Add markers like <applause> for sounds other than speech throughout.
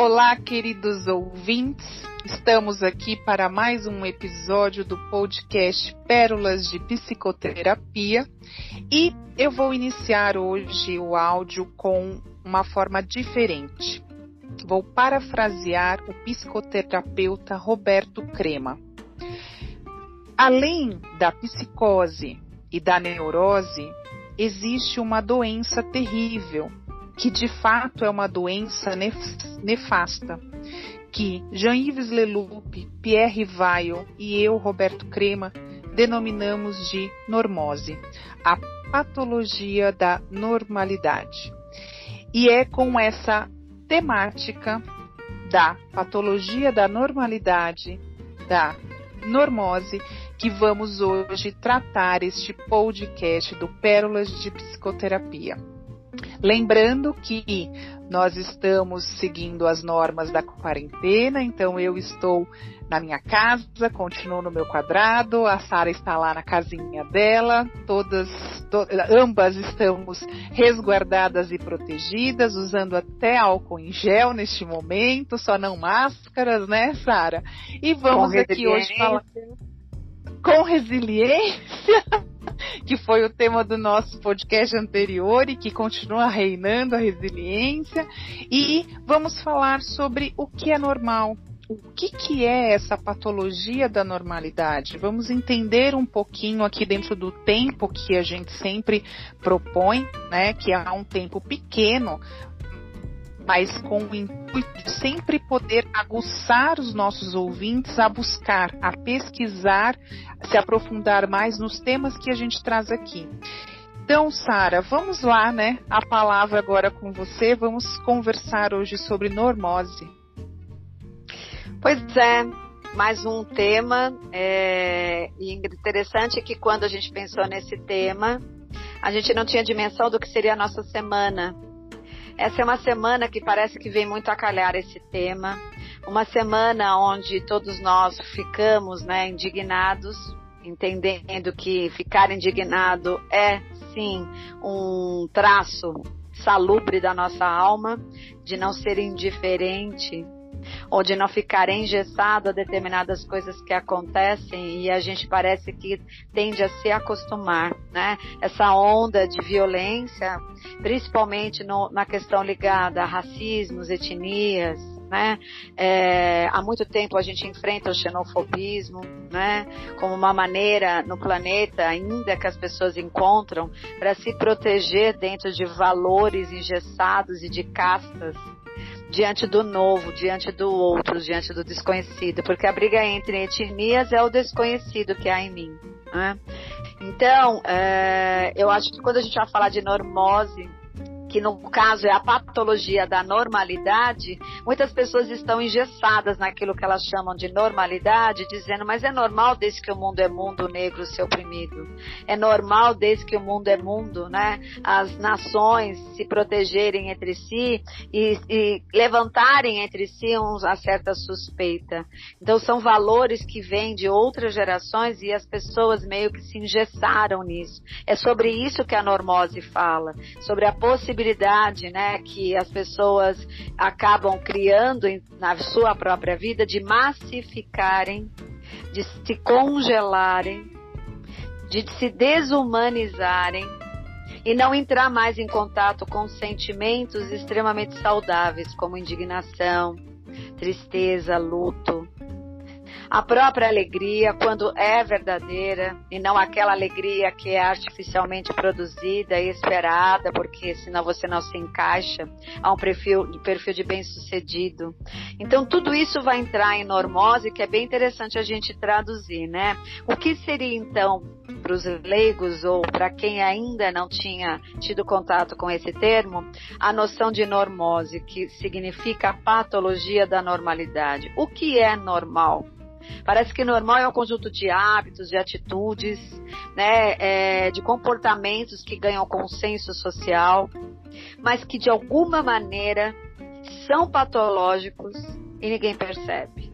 Olá, queridos ouvintes. Estamos aqui para mais um episódio do podcast Pérolas de Psicoterapia e eu vou iniciar hoje o áudio com uma forma diferente. Vou parafrasear o psicoterapeuta Roberto Crema. Além da psicose e da neurose, existe uma doença terrível, que de fato é uma doença nefasta, que Jean-Yves Leloup, Pierre Vaio e eu, Roberto Crema, denominamos de normose, a patologia da normalidade. E é com essa temática da patologia da normalidade, da normose, que vamos hoje tratar este podcast do Pérolas de Psicoterapia. Lembrando que nós estamos seguindo as normas da quarentena, então eu estou na minha casa, continuo no meu quadrado, a Sara está lá na casinha dela, todas, to, ambas estamos resguardadas e protegidas, usando até álcool em gel neste momento, só não máscaras, né, Sara? E vamos aqui hoje falar com resiliência, <laughs> que foi o tema do nosso podcast anterior e que continua reinando a resiliência. E vamos falar sobre o que é normal. O que, que é essa patologia da normalidade? Vamos entender um pouquinho aqui dentro do tempo que a gente sempre propõe, né? Que é um tempo pequeno, mas com o intuito de sempre poder aguçar os nossos ouvintes a buscar, a pesquisar, se aprofundar mais nos temas que a gente traz aqui. Então, Sara, vamos lá, né? A palavra agora com você. Vamos conversar hoje sobre normose. Pois é, mais um tema. É, e interessante que quando a gente pensou nesse tema, a gente não tinha dimensão do que seria a nossa semana. Essa é uma semana que parece que vem muito a calhar esse tema. Uma semana onde todos nós ficamos né, indignados, entendendo que ficar indignado é sim um traço salubre da nossa alma, de não ser indiferente, ou de não ficar engessado a determinadas coisas que acontecem e a gente parece que tende a se acostumar, né? Essa onda de violência, principalmente no, na questão ligada a racismos, etnias, né? É, há muito tempo a gente enfrenta o xenofobismo, né? Como uma maneira no planeta ainda que as pessoas encontram para se proteger dentro de valores engessados e de castas diante do novo, diante do outro, diante do desconhecido, porque a briga entre etnias é o desconhecido que há em mim. Né? Então, é, eu acho que quando a gente vai falar de normose, que no caso é a patologia da normalidade, muitas pessoas estão engessadas naquilo que elas chamam de normalidade, dizendo, mas é normal desde que o mundo é mundo negro ser oprimido. É normal desde que o mundo é mundo, né? As nações se protegerem entre si e, e levantarem entre si uma certa suspeita. Então são valores que vêm de outras gerações e as pessoas meio que se engessaram nisso. É sobre isso que a normose fala, sobre a possibilidade possibilidade, né, que as pessoas acabam criando na sua própria vida de massificarem, de se congelarem, de se desumanizarem e não entrar mais em contato com sentimentos extremamente saudáveis, como indignação, tristeza, luto, a própria alegria, quando é verdadeira, e não aquela alegria que é artificialmente produzida e esperada, porque senão você não se encaixa a um perfil, perfil de bem-sucedido. Então, tudo isso vai entrar em normose, que é bem interessante a gente traduzir, né? O que seria, então, para os leigos ou para quem ainda não tinha tido contato com esse termo, a noção de normose, que significa a patologia da normalidade. O que é normal? Parece que normal é um conjunto de hábitos, de atitudes, né, é, de comportamentos que ganham consenso social, mas que de alguma maneira são patológicos e ninguém percebe.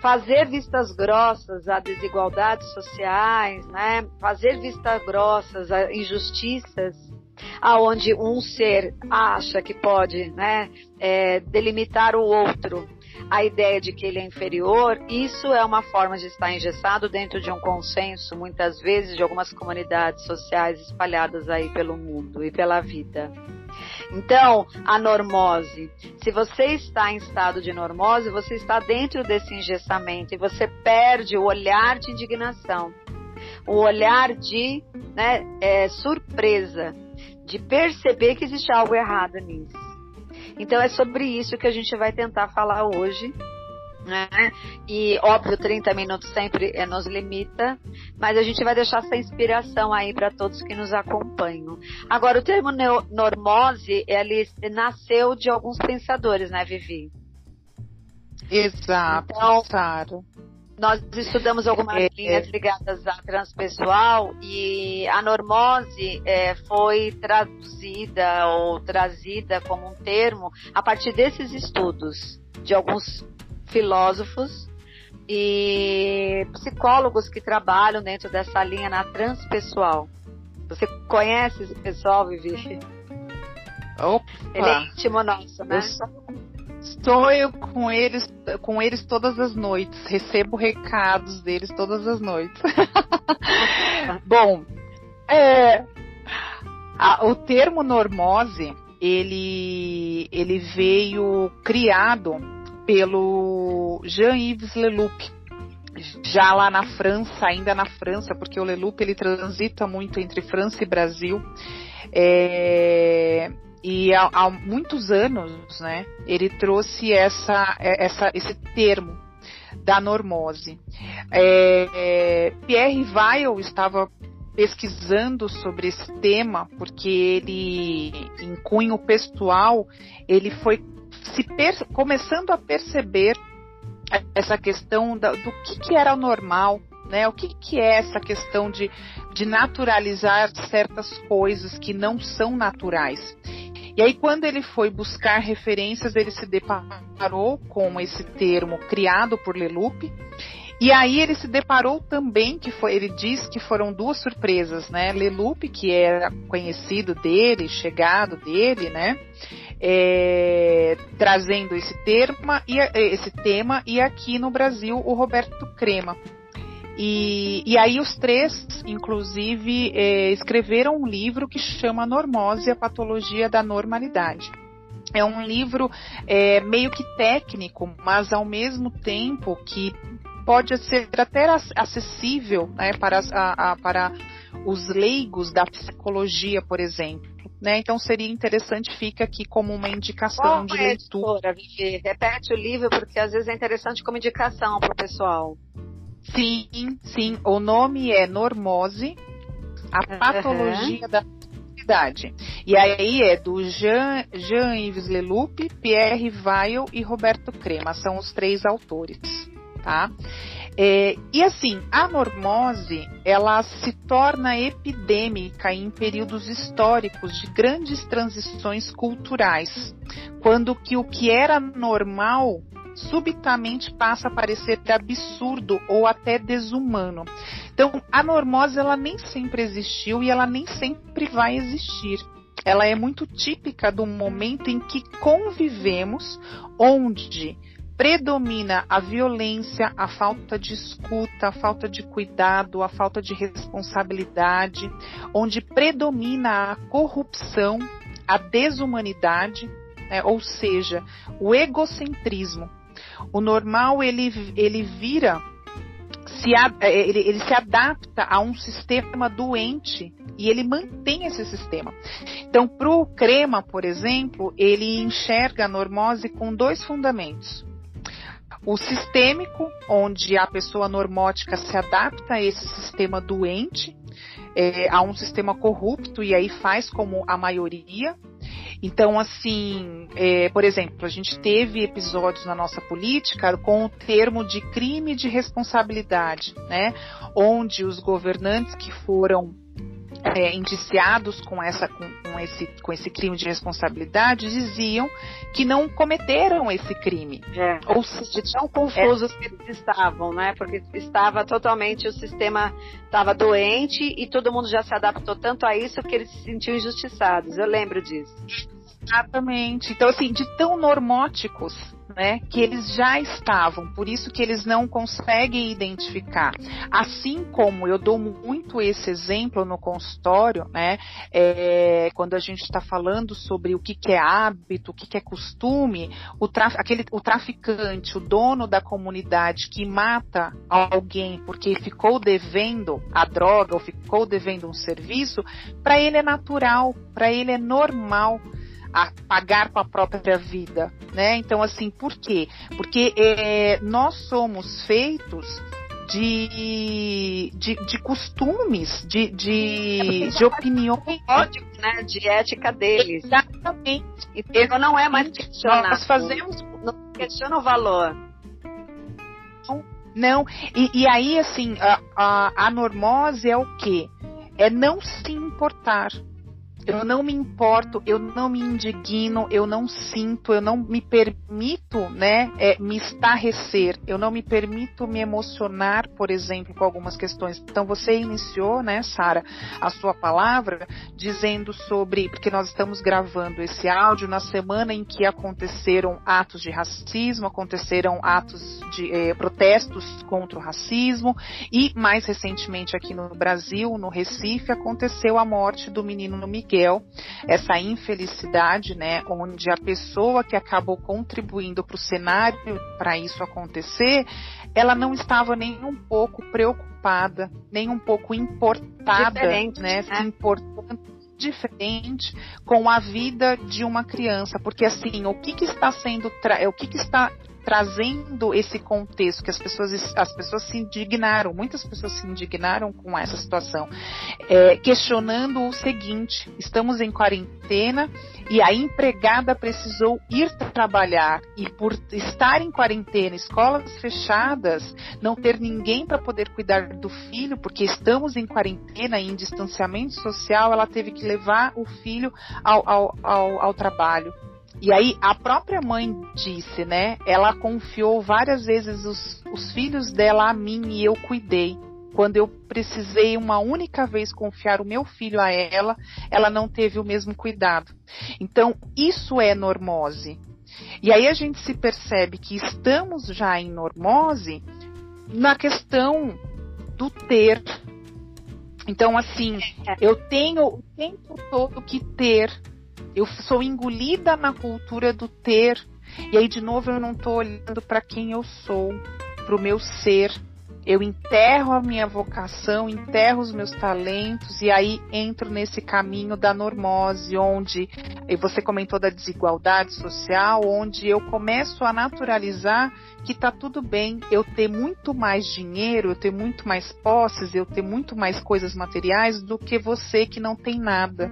Fazer vistas grossas a desigualdades sociais, né, fazer vistas grossas a injustiças, aonde um ser acha que pode né, é, delimitar o outro, a ideia de que ele é inferior, isso é uma forma de estar engessado dentro de um consenso, muitas vezes, de algumas comunidades sociais espalhadas aí pelo mundo e pela vida. Então, a normose. Se você está em estado de normose, você está dentro desse engessamento e você perde o olhar de indignação, o olhar de né, é, surpresa, de perceber que existe algo errado nisso. Então é sobre isso que a gente vai tentar falar hoje. Né? E óbvio, 30 minutos sempre é, nos limita, mas a gente vai deixar essa inspiração aí para todos que nos acompanham. Agora, o termo normose, ele nasceu de alguns pensadores, né, Vivi? Exato, então, claro. Nós estudamos algumas é, linhas é. ligadas à transpessoal e a normose é, foi traduzida ou trazida como um termo a partir desses estudos de alguns filósofos e psicólogos que trabalham dentro dessa linha na transpessoal. Você conhece esse pessoal, Vivi? Opa. Ele é íntimo nosso, né? Sonho com eles, com eles todas as noites. Recebo recados deles todas as noites. <laughs> Bom, é, a, o termo normose ele, ele veio criado pelo Jean-Yves Leloup, já lá na França, ainda na França, porque o Leloup ele transita muito entre França e Brasil. É, e há, há, muitos anos, né, ele trouxe essa, é, essa, esse termo da normose. É, é, Pierre Weil estava pesquisando sobre esse tema porque ele, em cunho pessoal, ele foi se começando a perceber essa questão da, do que, que era normal, né? O que, que é essa questão de, de naturalizar certas coisas que não são naturais? E aí, quando ele foi buscar referências, ele se deparou com esse termo criado por Leloup. E aí ele se deparou também que foi, ele diz que foram duas surpresas, né? Leloup, que era conhecido dele, chegado dele, né? É, trazendo esse tema, e, esse tema e aqui no Brasil o Roberto Crema. E, e aí os três, inclusive, é, escreveram um livro que chama Normose, a Patologia da Normalidade. É um livro é, meio que técnico, mas ao mesmo tempo que pode ser até acessível né, para, a, a, para os leigos da psicologia, por exemplo. Né? Então seria interessante, fica aqui como uma indicação de é leitura. Vivi? Repete o livro, porque às vezes é interessante como indicação para o pessoal. Sim, sim. O nome é Normose, a patologia uhum. da idade. E aí é do Jean-Yves Jean Leloup, Pierre Weil e Roberto Crema. São os três autores, tá? É, e assim, a normose, ela se torna epidêmica em períodos históricos de grandes transições culturais, quando que o que era normal subitamente passa a parecer absurdo ou até desumano. Então, a normose ela nem sempre existiu e ela nem sempre vai existir. Ela é muito típica do momento em que convivemos, onde predomina a violência, a falta de escuta, a falta de cuidado, a falta de responsabilidade, onde predomina a corrupção, a desumanidade, né, ou seja, o egocentrismo. O normal ele, ele vira se, é, ele, ele se adapta a um sistema doente e ele mantém esse sistema. Então, para o crema, por exemplo, ele enxerga a normose com dois fundamentos. O sistêmico, onde a pessoa normótica se adapta a esse sistema doente, é, a um sistema corrupto e aí faz como a maioria, então, assim, é, por exemplo, a gente teve episódios na nossa política com o termo de crime de responsabilidade, né? Onde os governantes que foram é, indiciados com, essa, com, com, esse, com esse crime de responsabilidade diziam que não cometeram esse crime. É. Ou seja, tão confusos é. que eles estavam, né? Porque estava totalmente, o sistema estava doente e todo mundo já se adaptou tanto a isso que eles se sentiam injustiçados. Eu lembro disso. Exatamente. Então, assim, de tão normóticos né, que eles já estavam, por isso que eles não conseguem identificar. Assim como eu dou muito esse exemplo no consultório, né, é, quando a gente está falando sobre o que, que é hábito, o que, que é costume, o, traf, aquele, o traficante, o dono da comunidade que mata alguém porque ficou devendo a droga ou ficou devendo um serviço, para ele é natural, para ele é normal a pagar com a própria vida, né? Então, assim, por quê? Porque é, nós somos feitos de, de, de costumes, de, de, de opiniões. Código, né? De ética deles. Exatamente. Então não é mais questionar. Nós fazemos. Não questiona o valor. Não, e, e aí, assim, a, a, a normose é o quê? É não se importar eu não me importo, eu não me indigno, eu não sinto, eu não me permito, né, é, me estarrecer, eu não me permito me emocionar, por exemplo, com algumas questões. Então você iniciou, né, Sara, a sua palavra dizendo sobre, porque nós estamos gravando esse áudio na semana em que aconteceram atos de racismo, aconteceram atos de eh, protestos contra o racismo e mais recentemente aqui no Brasil, no Recife, aconteceu a morte do menino Miguel essa infelicidade, né, onde a pessoa que acabou contribuindo para o cenário para isso acontecer, ela não estava nem um pouco preocupada, nem um pouco importada, Diferente, né, né? se importando diferente com a vida de uma criança, porque assim, o que, que está sendo, o que, que está trazendo esse contexto que as pessoas, as pessoas se indignaram, muitas pessoas se indignaram com essa situação, é, questionando o seguinte: estamos em quarentena e a empregada precisou ir trabalhar e por estar em quarentena, escolas fechadas, não ter ninguém para poder cuidar do filho, porque estamos em quarentena e em distanciamento social, ela teve que levar o filho ao, ao, ao, ao trabalho. E aí a própria mãe disse, né? Ela confiou várias vezes os, os filhos dela a mim e eu cuidei. Quando eu precisei uma única vez confiar o meu filho a ela, ela não teve o mesmo cuidado. Então, isso é normose. E aí a gente se percebe que estamos já em normose na questão do ter. Então, assim, eu tenho o tempo todo que ter eu sou engolida na cultura do ter. E aí, de novo, eu não estou olhando para quem eu sou, para o meu ser. Eu enterro a minha vocação, enterro os meus talentos e aí entro nesse caminho da normose, onde você comentou da desigualdade social, onde eu começo a naturalizar que tá tudo bem eu ter muito mais dinheiro, eu ter muito mais posses, eu ter muito mais coisas materiais do que você que não tem nada.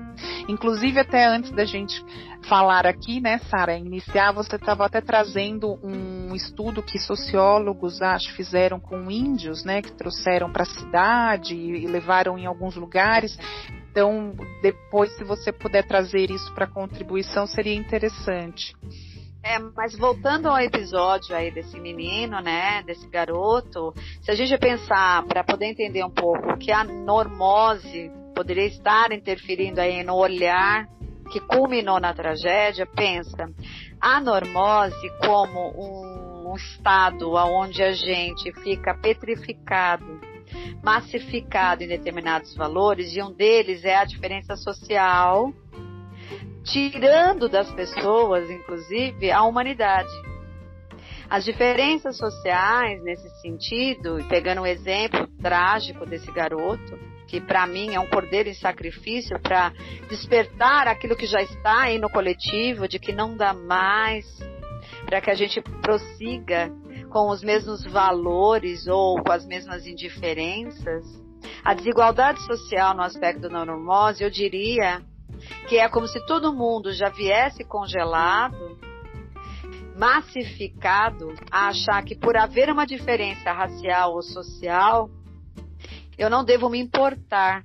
Inclusive até antes da gente falar aqui, né, Sara, iniciar, você estava até trazendo um estudo que sociólogos, acho, fizeram com índios, né, que trouxeram para a cidade e levaram em alguns lugares. Então, depois, se você puder trazer isso para contribuição, seria interessante. É, mas voltando ao episódio aí desse menino, né, desse garoto, se a gente pensar para poder entender um pouco que a normose poderia estar interferindo aí no olhar que culminou na tragédia, pensa a normose como um, um estado onde a gente fica petrificado, massificado em determinados valores, e um deles é a diferença social tirando das pessoas, inclusive, a humanidade. As diferenças sociais, nesse sentido, e pegando um exemplo trágico desse garoto, que para mim é um cordeiro em sacrifício para despertar aquilo que já está aí no coletivo, de que não dá mais, para que a gente prossiga com os mesmos valores ou com as mesmas indiferenças. A desigualdade social no aspecto da normose, eu diria, que é como se todo mundo já viesse congelado, massificado, a achar que por haver uma diferença racial ou social, eu não devo me importar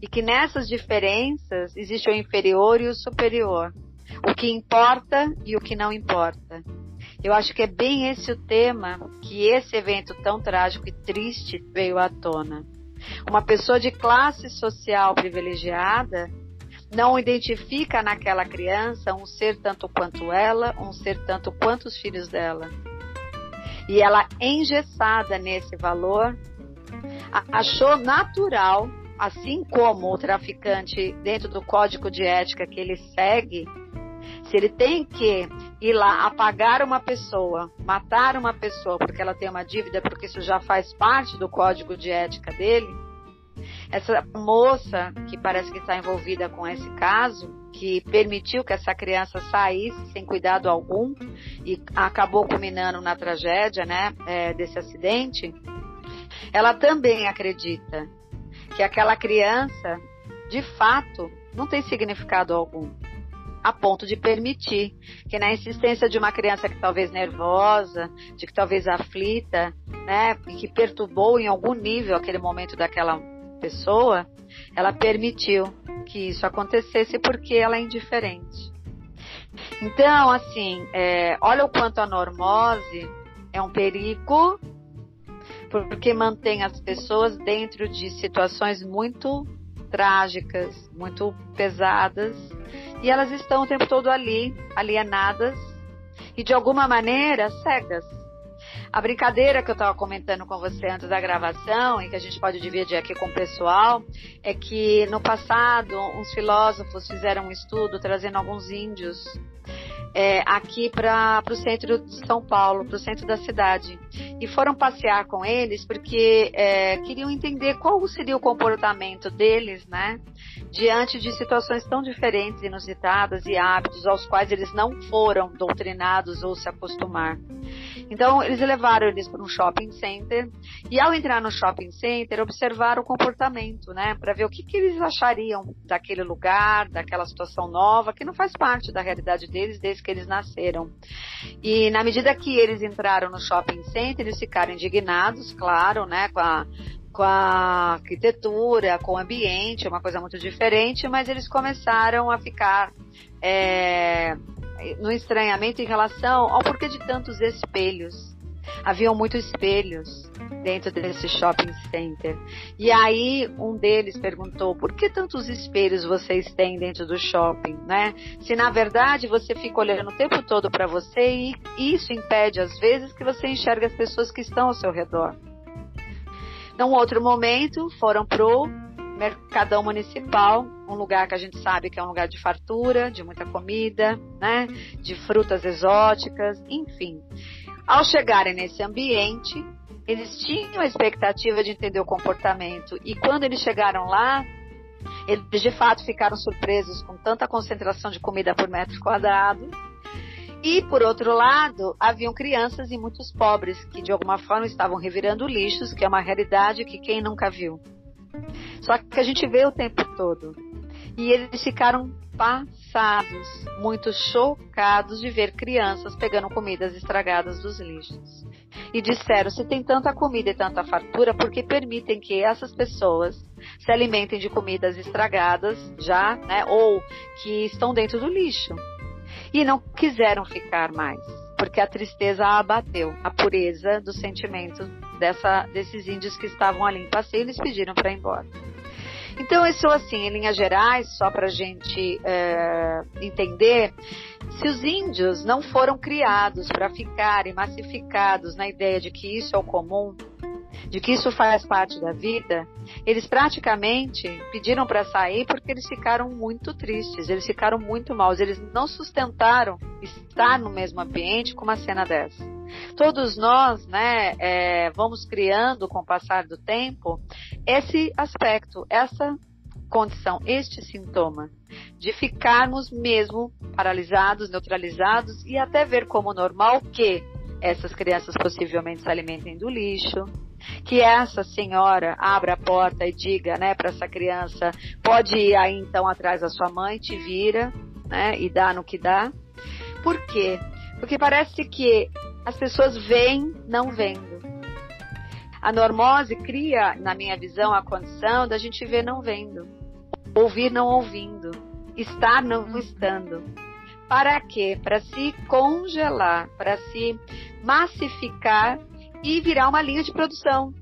e que nessas diferenças existe o inferior e o superior, o que importa e o que não importa. Eu acho que é bem esse o tema que esse evento tão trágico e triste veio à tona. Uma pessoa de classe social privilegiada não identifica naquela criança um ser tanto quanto ela, um ser tanto quanto os filhos dela. E ela, engessada nesse valor, achou natural, assim como o traficante, dentro do código de ética que ele segue, se ele tem que ir lá apagar uma pessoa, matar uma pessoa porque ela tem uma dívida, porque isso já faz parte do código de ética dele, essa moça que parece que está envolvida com esse caso, que permitiu que essa criança saísse sem cuidado algum e acabou culminando na tragédia, né, é, desse acidente, ela também acredita que aquela criança, de fato, não tem significado algum a ponto de permitir que na insistência de uma criança que talvez nervosa, de que talvez aflita, né, que perturbou em algum nível aquele momento daquela pessoa, ela permitiu que isso acontecesse porque ela é indiferente. Então, assim, é, olha o quanto a normose é um perigo, porque mantém as pessoas dentro de situações muito trágicas, muito pesadas, e elas estão o tempo todo ali, alienadas e de alguma maneira cegas. A brincadeira que eu estava comentando com você antes da gravação e que a gente pode dividir aqui com o pessoal é que no passado uns filósofos fizeram um estudo trazendo alguns índios é, aqui para o centro de São Paulo, para o centro da cidade. E foram passear com eles porque é, queriam entender qual seria o comportamento deles, né? Diante de situações tão diferentes, inusitadas e hábitos aos quais eles não foram doutrinados ou se acostumar. Então, eles levaram eles para um shopping center e, ao entrar no shopping center, observaram o comportamento, né? Para ver o que, que eles achariam daquele lugar, daquela situação nova, que não faz parte da realidade deles desde que eles nasceram. E, na medida que eles entraram no shopping center, eles ficaram indignados, claro, né? Com a com a arquitetura, com o ambiente, uma coisa muito diferente, mas eles começaram a ficar é, no estranhamento em relação ao porquê de tantos espelhos. Haviam muitos espelhos dentro desse shopping center. E aí um deles perguntou: por que tantos espelhos vocês têm dentro do shopping, né? Se na verdade você fica olhando o tempo todo para você e isso impede às vezes que você enxergue as pessoas que estão ao seu redor. Num outro momento, foram pro Mercadão Municipal, um lugar que a gente sabe que é um lugar de fartura, de muita comida, né? De frutas exóticas, enfim. Ao chegarem nesse ambiente, eles tinham a expectativa de entender o comportamento e quando eles chegaram lá, eles de fato ficaram surpresos com tanta concentração de comida por metro quadrado. E por outro lado, haviam crianças e muitos pobres que de alguma forma estavam revirando lixos, que é uma realidade que quem nunca viu. Só que a gente vê o tempo todo. E eles ficaram passados, muito chocados de ver crianças pegando comidas estragadas dos lixos. E disseram: se tem tanta comida e tanta fartura, por que permitem que essas pessoas se alimentem de comidas estragadas já, né, ou que estão dentro do lixo? E não quiseram ficar mais, porque a tristeza abateu, a pureza do sentimento dessa, desses índios que estavam ali em passeio, eles pediram para ir embora. Então, isso assim, em linhas gerais, só para a gente é, entender, se os índios não foram criados para ficarem massificados na ideia de que isso é o comum, de que isso faz parte da vida, eles praticamente pediram para sair porque eles ficaram muito tristes, eles ficaram muito maus, eles não sustentaram estar no mesmo ambiente com uma cena dessa. Todos nós, né, é, vamos criando com o passar do tempo esse aspecto, essa condição, este sintoma de ficarmos mesmo paralisados, neutralizados e até ver como normal que essas crianças possivelmente se alimentem do lixo, que essa senhora abra a porta e diga, né, para essa criança, pode ir aí então atrás da sua mãe, te vira, né, e dá no que dá. Por quê? Porque parece que as pessoas veem não vendo. A normose cria, na minha visão, a condição da gente ver não vendo, ouvir não ouvindo, estar não estando. Para quê? Para se congelar, para se massificar e virar uma linha de produção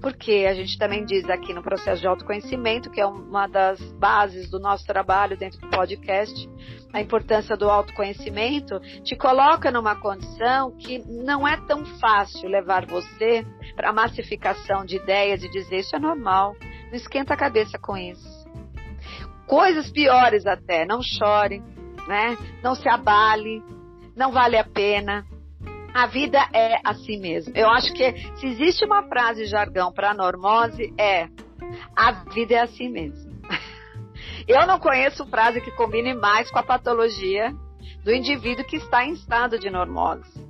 porque a gente também diz aqui no processo de autoconhecimento, que é uma das bases do nosso trabalho dentro do podcast, a importância do autoconhecimento, te coloca numa condição que não é tão fácil levar você para a massificação de ideias e dizer isso é normal, não esquenta a cabeça com isso. Coisas piores até, não chore, né? Não se abale, não vale a pena, a vida é assim mesmo. Eu acho que se existe uma frase jargão para normose é a vida é assim mesmo. <laughs> Eu não conheço frase que combine mais com a patologia do indivíduo que está em estado de normose.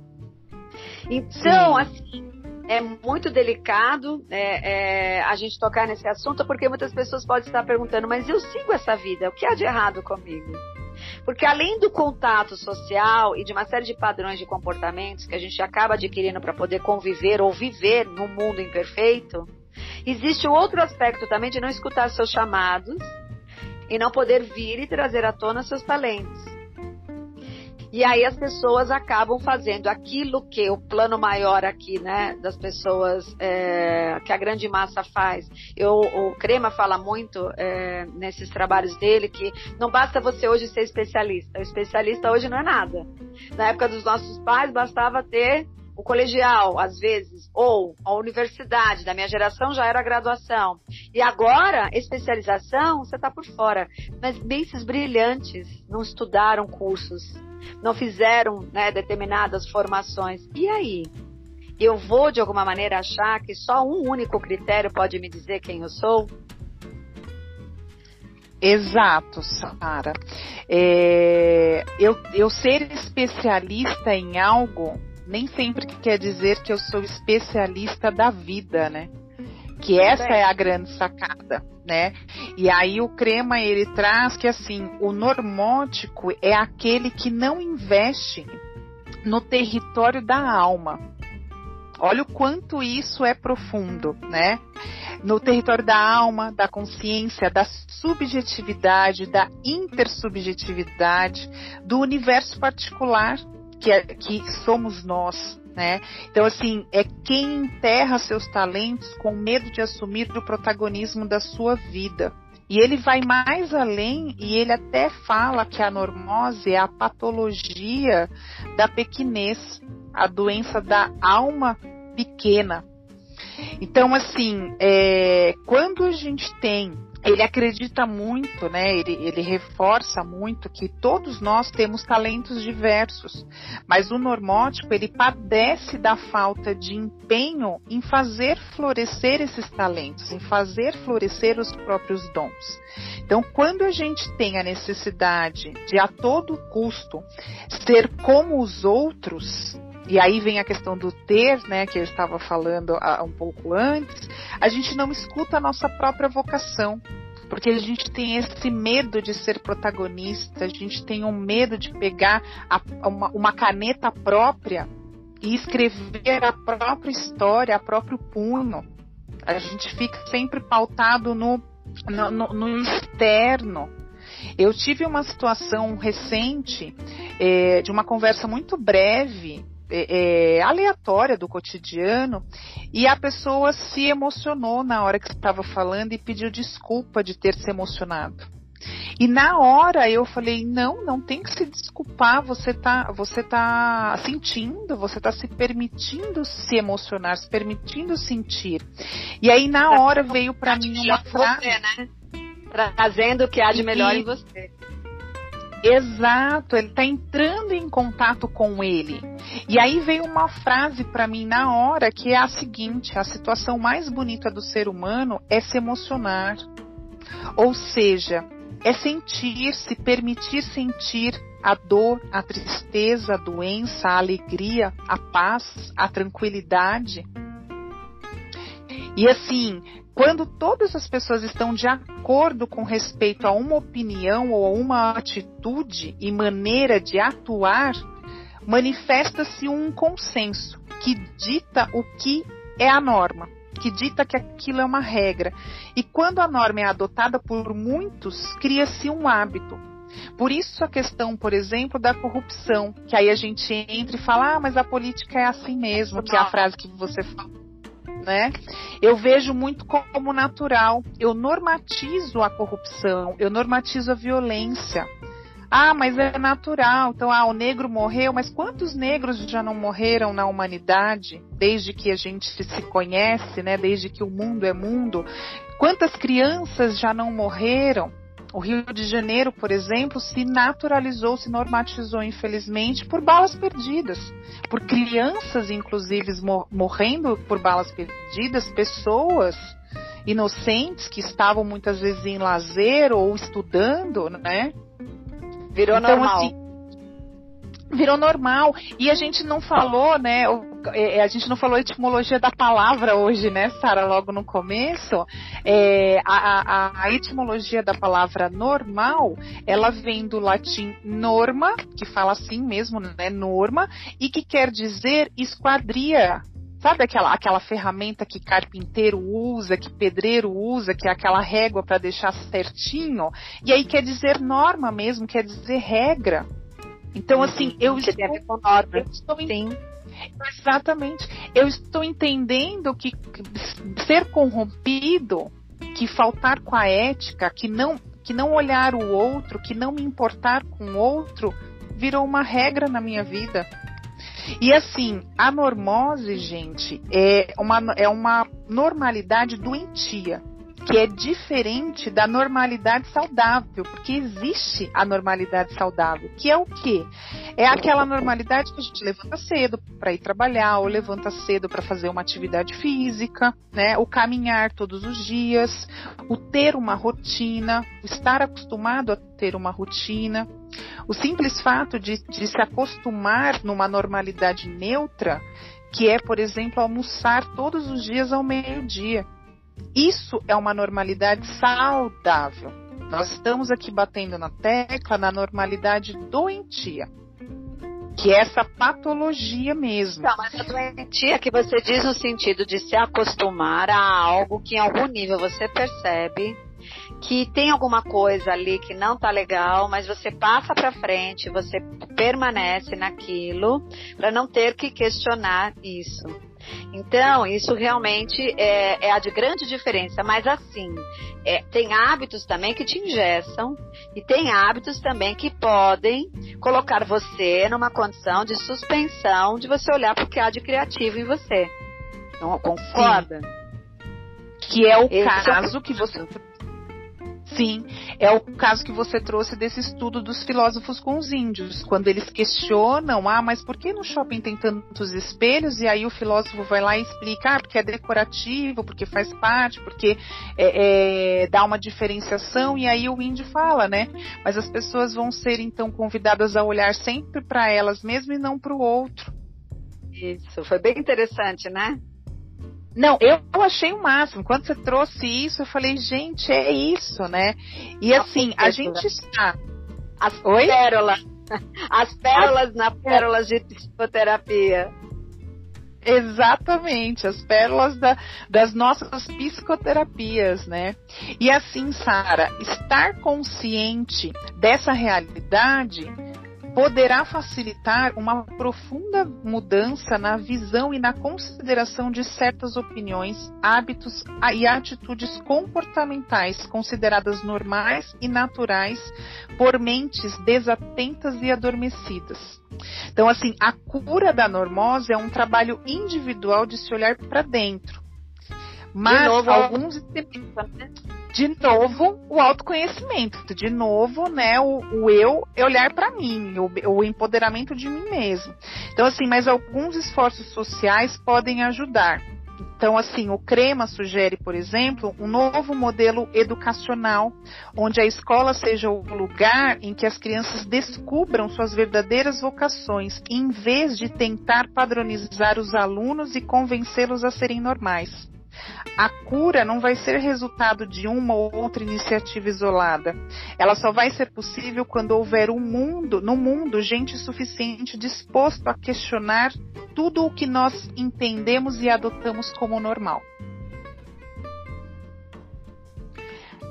Então, Sim. assim, é muito delicado é, é, a gente tocar nesse assunto, porque muitas pessoas podem estar perguntando, mas eu sigo essa vida, o que há de errado comigo? Porque além do contato social e de uma série de padrões de comportamentos que a gente acaba adquirindo para poder conviver ou viver num mundo imperfeito, existe um outro aspecto também de não escutar seus chamados e não poder vir e trazer à tona seus talentos. E aí as pessoas acabam fazendo aquilo que o plano maior aqui, né, das pessoas, é, que a grande massa faz. Eu, o Crema fala muito é, nesses trabalhos dele que não basta você hoje ser especialista. O especialista hoje não é nada. Na época dos nossos pais bastava ter o colegial, às vezes, ou a universidade, da minha geração já era graduação. E agora, especialização, você está por fora. Mas mentes brilhantes não estudaram cursos não fizeram né, determinadas formações. E aí? Eu vou, de alguma maneira, achar que só um único critério pode me dizer quem eu sou? Exato, Sara. É, eu, eu ser especialista em algo nem sempre quer dizer que eu sou especialista da vida, né? Que essa é a grande sacada né? E aí o crema ele traz que assim, o normótico é aquele que não investe no território da alma. Olha o quanto isso é profundo, né? No território da alma, da consciência, da subjetividade, da intersubjetividade, do universo particular que, é, que somos nós, né? Então, assim, é quem enterra seus talentos com medo de assumir o protagonismo da sua vida. E ele vai mais além e ele até fala que a normose é a patologia da pequenez, a doença da alma pequena. Então, assim, é, quando a gente tem ele acredita muito, né? Ele, ele, reforça muito que todos nós temos talentos diversos, mas o normótico ele padece da falta de empenho em fazer florescer esses talentos, em fazer florescer os próprios dons. Então, quando a gente tem a necessidade de a todo custo ser como os outros, e aí vem a questão do ter, né, que eu estava falando um pouco antes, a gente não escuta a nossa própria vocação. Porque a gente tem esse medo de ser protagonista, a gente tem um medo de pegar a, uma, uma caneta própria e escrever a própria história, a próprio punho. A gente fica sempre pautado no, no, no, no externo. Eu tive uma situação recente é, de uma conversa muito breve é, é, aleatória do cotidiano e a pessoa se emocionou na hora que estava falando e pediu desculpa de ter se emocionado. E na hora eu falei, não, não tem que se desculpar, você tá, você tá sentindo, você tá se permitindo se emocionar, se permitindo sentir. E aí na hora veio para mim uma frase, né? Trazendo o que há de melhor e, em você. Exato, ele está entrando em contato com ele. E aí veio uma frase para mim na hora que é a seguinte: a situação mais bonita do ser humano é se emocionar. Ou seja, é sentir, se permitir sentir a dor, a tristeza, a doença, a alegria, a paz, a tranquilidade. E assim, quando todas as pessoas estão de acordo com respeito a uma opinião ou a uma atitude e maneira de atuar, manifesta-se um consenso que dita o que é a norma. que dita que aquilo é uma regra. E quando a norma é adotada por muitos, cria-se um hábito. Por isso a questão, por exemplo, da corrupção, que aí a gente entra e fala, ah, mas a política é assim mesmo, que é a frase que você falou. Né? Eu vejo muito como natural. Eu normatizo a corrupção, eu normatizo a violência. Ah, mas é natural. Então, ah, o negro morreu, mas quantos negros já não morreram na humanidade desde que a gente se conhece, né? Desde que o mundo é mundo? Quantas crianças já não morreram? O Rio de Janeiro, por exemplo, se naturalizou, se normatizou, infelizmente, por balas perdidas. Por crianças, inclusive, morrendo por balas perdidas, pessoas inocentes que estavam muitas vezes em lazer ou estudando, né? Virou então, normal. Assim, virou normal. E a gente não falou, né? É, é, a gente não falou a etimologia da palavra hoje, né, Sara, logo no começo. É, a, a, a, etimologia da palavra normal, ela vem do latim norma, que fala assim mesmo, né, norma, e que quer dizer esquadria. Sabe aquela, aquela ferramenta que carpinteiro usa, que pedreiro usa, que é aquela régua para deixar certinho? E aí quer dizer norma mesmo, quer dizer regra. Então, assim, eu estou, tem a. Eu estou Sim. Exatamente. Eu estou entendendo que ser corrompido, que faltar com a ética, que não, que não olhar o outro, que não me importar com o outro, virou uma regra na minha vida. E assim, a normose, gente, é uma, é uma normalidade doentia que é diferente da normalidade saudável, porque existe a normalidade saudável, que é o quê? É aquela normalidade que a gente levanta cedo para ir trabalhar, ou levanta cedo para fazer uma atividade física, né? O caminhar todos os dias, o ter uma rotina, o estar acostumado a ter uma rotina. O simples fato de, de se acostumar numa normalidade neutra, que é, por exemplo, almoçar todos os dias ao meio-dia. Isso é uma normalidade saudável. Nós estamos aqui batendo na tecla na normalidade doentia. Que é essa patologia mesmo. Não, mas a doentia que você diz no sentido de se acostumar a algo que em algum nível você percebe que tem alguma coisa ali que não tá legal, mas você passa para frente, você permanece naquilo para não ter que questionar isso. Então, isso realmente é, é a de grande diferença. Mas assim, é, tem hábitos também que te ingessam e tem hábitos também que podem colocar você numa condição de suspensão de você olhar para o que há de criativo em você. Então, concorda? Sim. Que é o Esse caso é... que você Sim, é o caso que você trouxe desse estudo dos filósofos com os índios, quando eles questionam, ah, mas por que no shopping tem tantos espelhos? E aí o filósofo vai lá e explica, ah, porque é decorativo, porque faz parte, porque é, é, dá uma diferenciação, e aí o índio fala, né? Mas as pessoas vão ser então convidadas a olhar sempre para elas mesmas e não para o outro. Isso, foi bem interessante, né? Não, eu, achei o máximo. Quando você trouxe isso, eu falei, gente, é isso, né? E assim, a gente está. As Oi? pérolas. <laughs> As pérolas as... na pérolas de psicoterapia. Exatamente, as pérolas da, das nossas psicoterapias, né? E assim, Sara, estar consciente dessa realidade poderá facilitar uma profunda mudança na visão e na consideração de certas opiniões, hábitos e atitudes comportamentais consideradas normais e naturais por mentes desatentas e adormecidas. Então, assim, a cura da normose é um trabalho individual de se olhar para dentro. Mas de novo, alguns de novo o autoconhecimento, de novo, né, o, o eu é olhar para mim, o, o, empoderamento de mim mesmo. Então assim, mas alguns esforços sociais podem ajudar. Então, assim, o CREMA sugere, por exemplo, um novo modelo educacional, onde a escola seja o lugar em que as crianças descubram suas verdadeiras vocações, em vez de tentar padronizar os alunos e convencê-los a serem normais. A cura não vai ser resultado de uma ou outra iniciativa isolada. Ela só vai ser possível quando houver um mundo, no mundo, gente suficiente disposto a questionar tudo o que nós entendemos e adotamos como normal.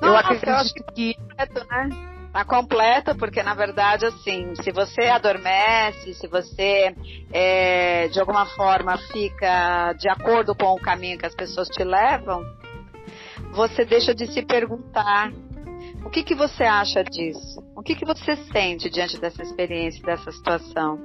Nossa, eu acredito eu que... que... É, né? Tá completo, porque na verdade, assim, se você adormece, se você é, de alguma forma fica de acordo com o caminho que as pessoas te levam, você deixa de se perguntar o que, que você acha disso? O que, que você sente diante dessa experiência, dessa situação?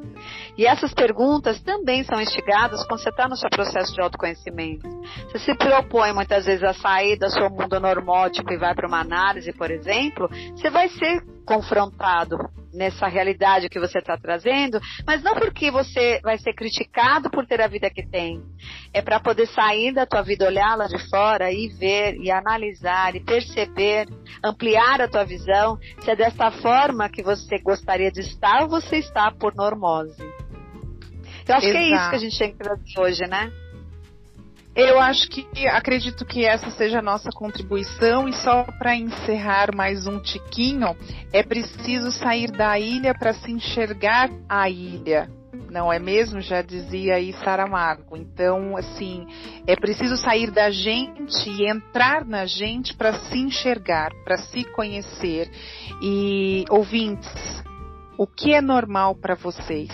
E essas perguntas também são instigadas quando você está no seu processo de autoconhecimento. Você se propõe muitas vezes a sair do seu mundo normótico e vai para uma análise, por exemplo, você vai ser confrontado nessa realidade que você está trazendo, mas não porque você vai ser criticado por ter a vida que tem. É para poder sair da tua vida, olhar lá de fora e ver e analisar e perceber, ampliar a tua visão, se é dessa forma que você gostaria de estar ou você está por normose. Eu acho Exato. que é isso que a gente tem que trazer hoje, né? Eu acho que acredito que essa seja a nossa contribuição e só para encerrar mais um tiquinho, é preciso sair da ilha para se enxergar a ilha. Não é mesmo? Já dizia aí Saramago. Então, assim, é preciso sair da gente e entrar na gente para se enxergar, para se conhecer. E ouvintes, o que é normal para vocês?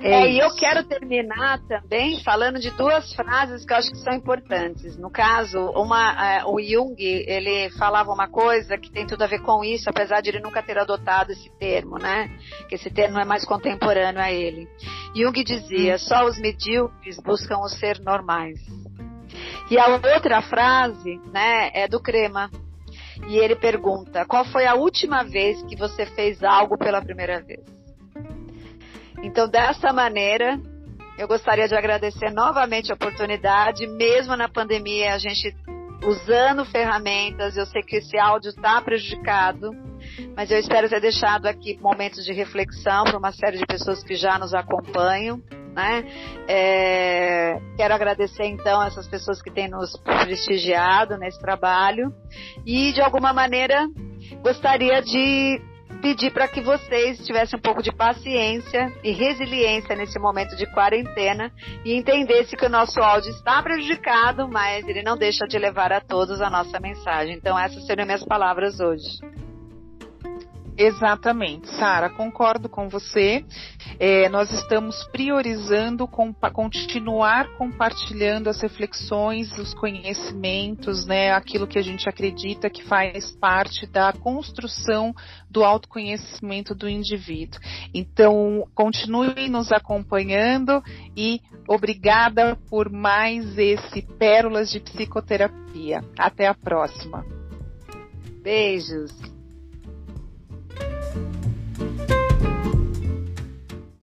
É, é e eu quero terminar também falando de duas frases que eu acho que são importantes. No caso, uma, uh, o Jung, ele falava uma coisa que tem tudo a ver com isso, apesar de ele nunca ter adotado esse termo, né? Que esse termo é mais contemporâneo a ele. Jung dizia: hum. só os medíocres buscam o ser normais. E a outra frase, né, é do Crema. E ele pergunta: qual foi a última vez que você fez algo pela primeira vez? Então, dessa maneira, eu gostaria de agradecer novamente a oportunidade, mesmo na pandemia, a gente usando ferramentas. Eu sei que esse áudio está prejudicado, mas eu espero ter deixado aqui momentos de reflexão para uma série de pessoas que já nos acompanham. Né? É, quero agradecer então essas pessoas que têm nos prestigiado nesse trabalho e de alguma maneira gostaria de pedir para que vocês tivessem um pouco de paciência e resiliência nesse momento de quarentena e entendesse que o nosso áudio está prejudicado, mas ele não deixa de levar a todos a nossa mensagem. Então, essas seriam minhas palavras hoje. Exatamente, Sara, concordo com você. É, nós estamos priorizando continuar compartilhando as reflexões, os conhecimentos, né, aquilo que a gente acredita que faz parte da construção do autoconhecimento do indivíduo. Então, continue nos acompanhando e obrigada por mais esse Pérolas de Psicoterapia. Até a próxima. Beijos.